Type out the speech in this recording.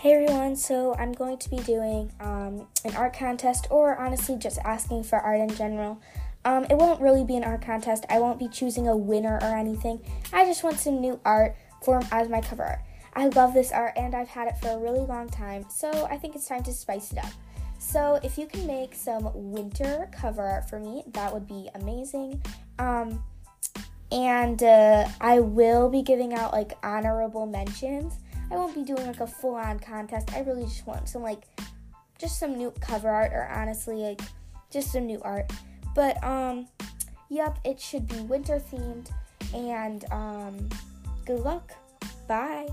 Hey everyone, so I'm going to be doing um, an art contest or honestly just asking for art in general. Um, it won't really be an art contest, I won't be choosing a winner or anything. I just want some new art for as my cover art. I love this art and I've had it for a really long time, so I think it's time to spice it up. So if you can make some winter cover art for me, that would be amazing. Um, and uh, I will be giving out like honorable mentions. I won't be doing like a full on contest. I really just want some like just some new cover art or honestly like just some new art. But um yep, it should be winter themed and um good luck. Bye.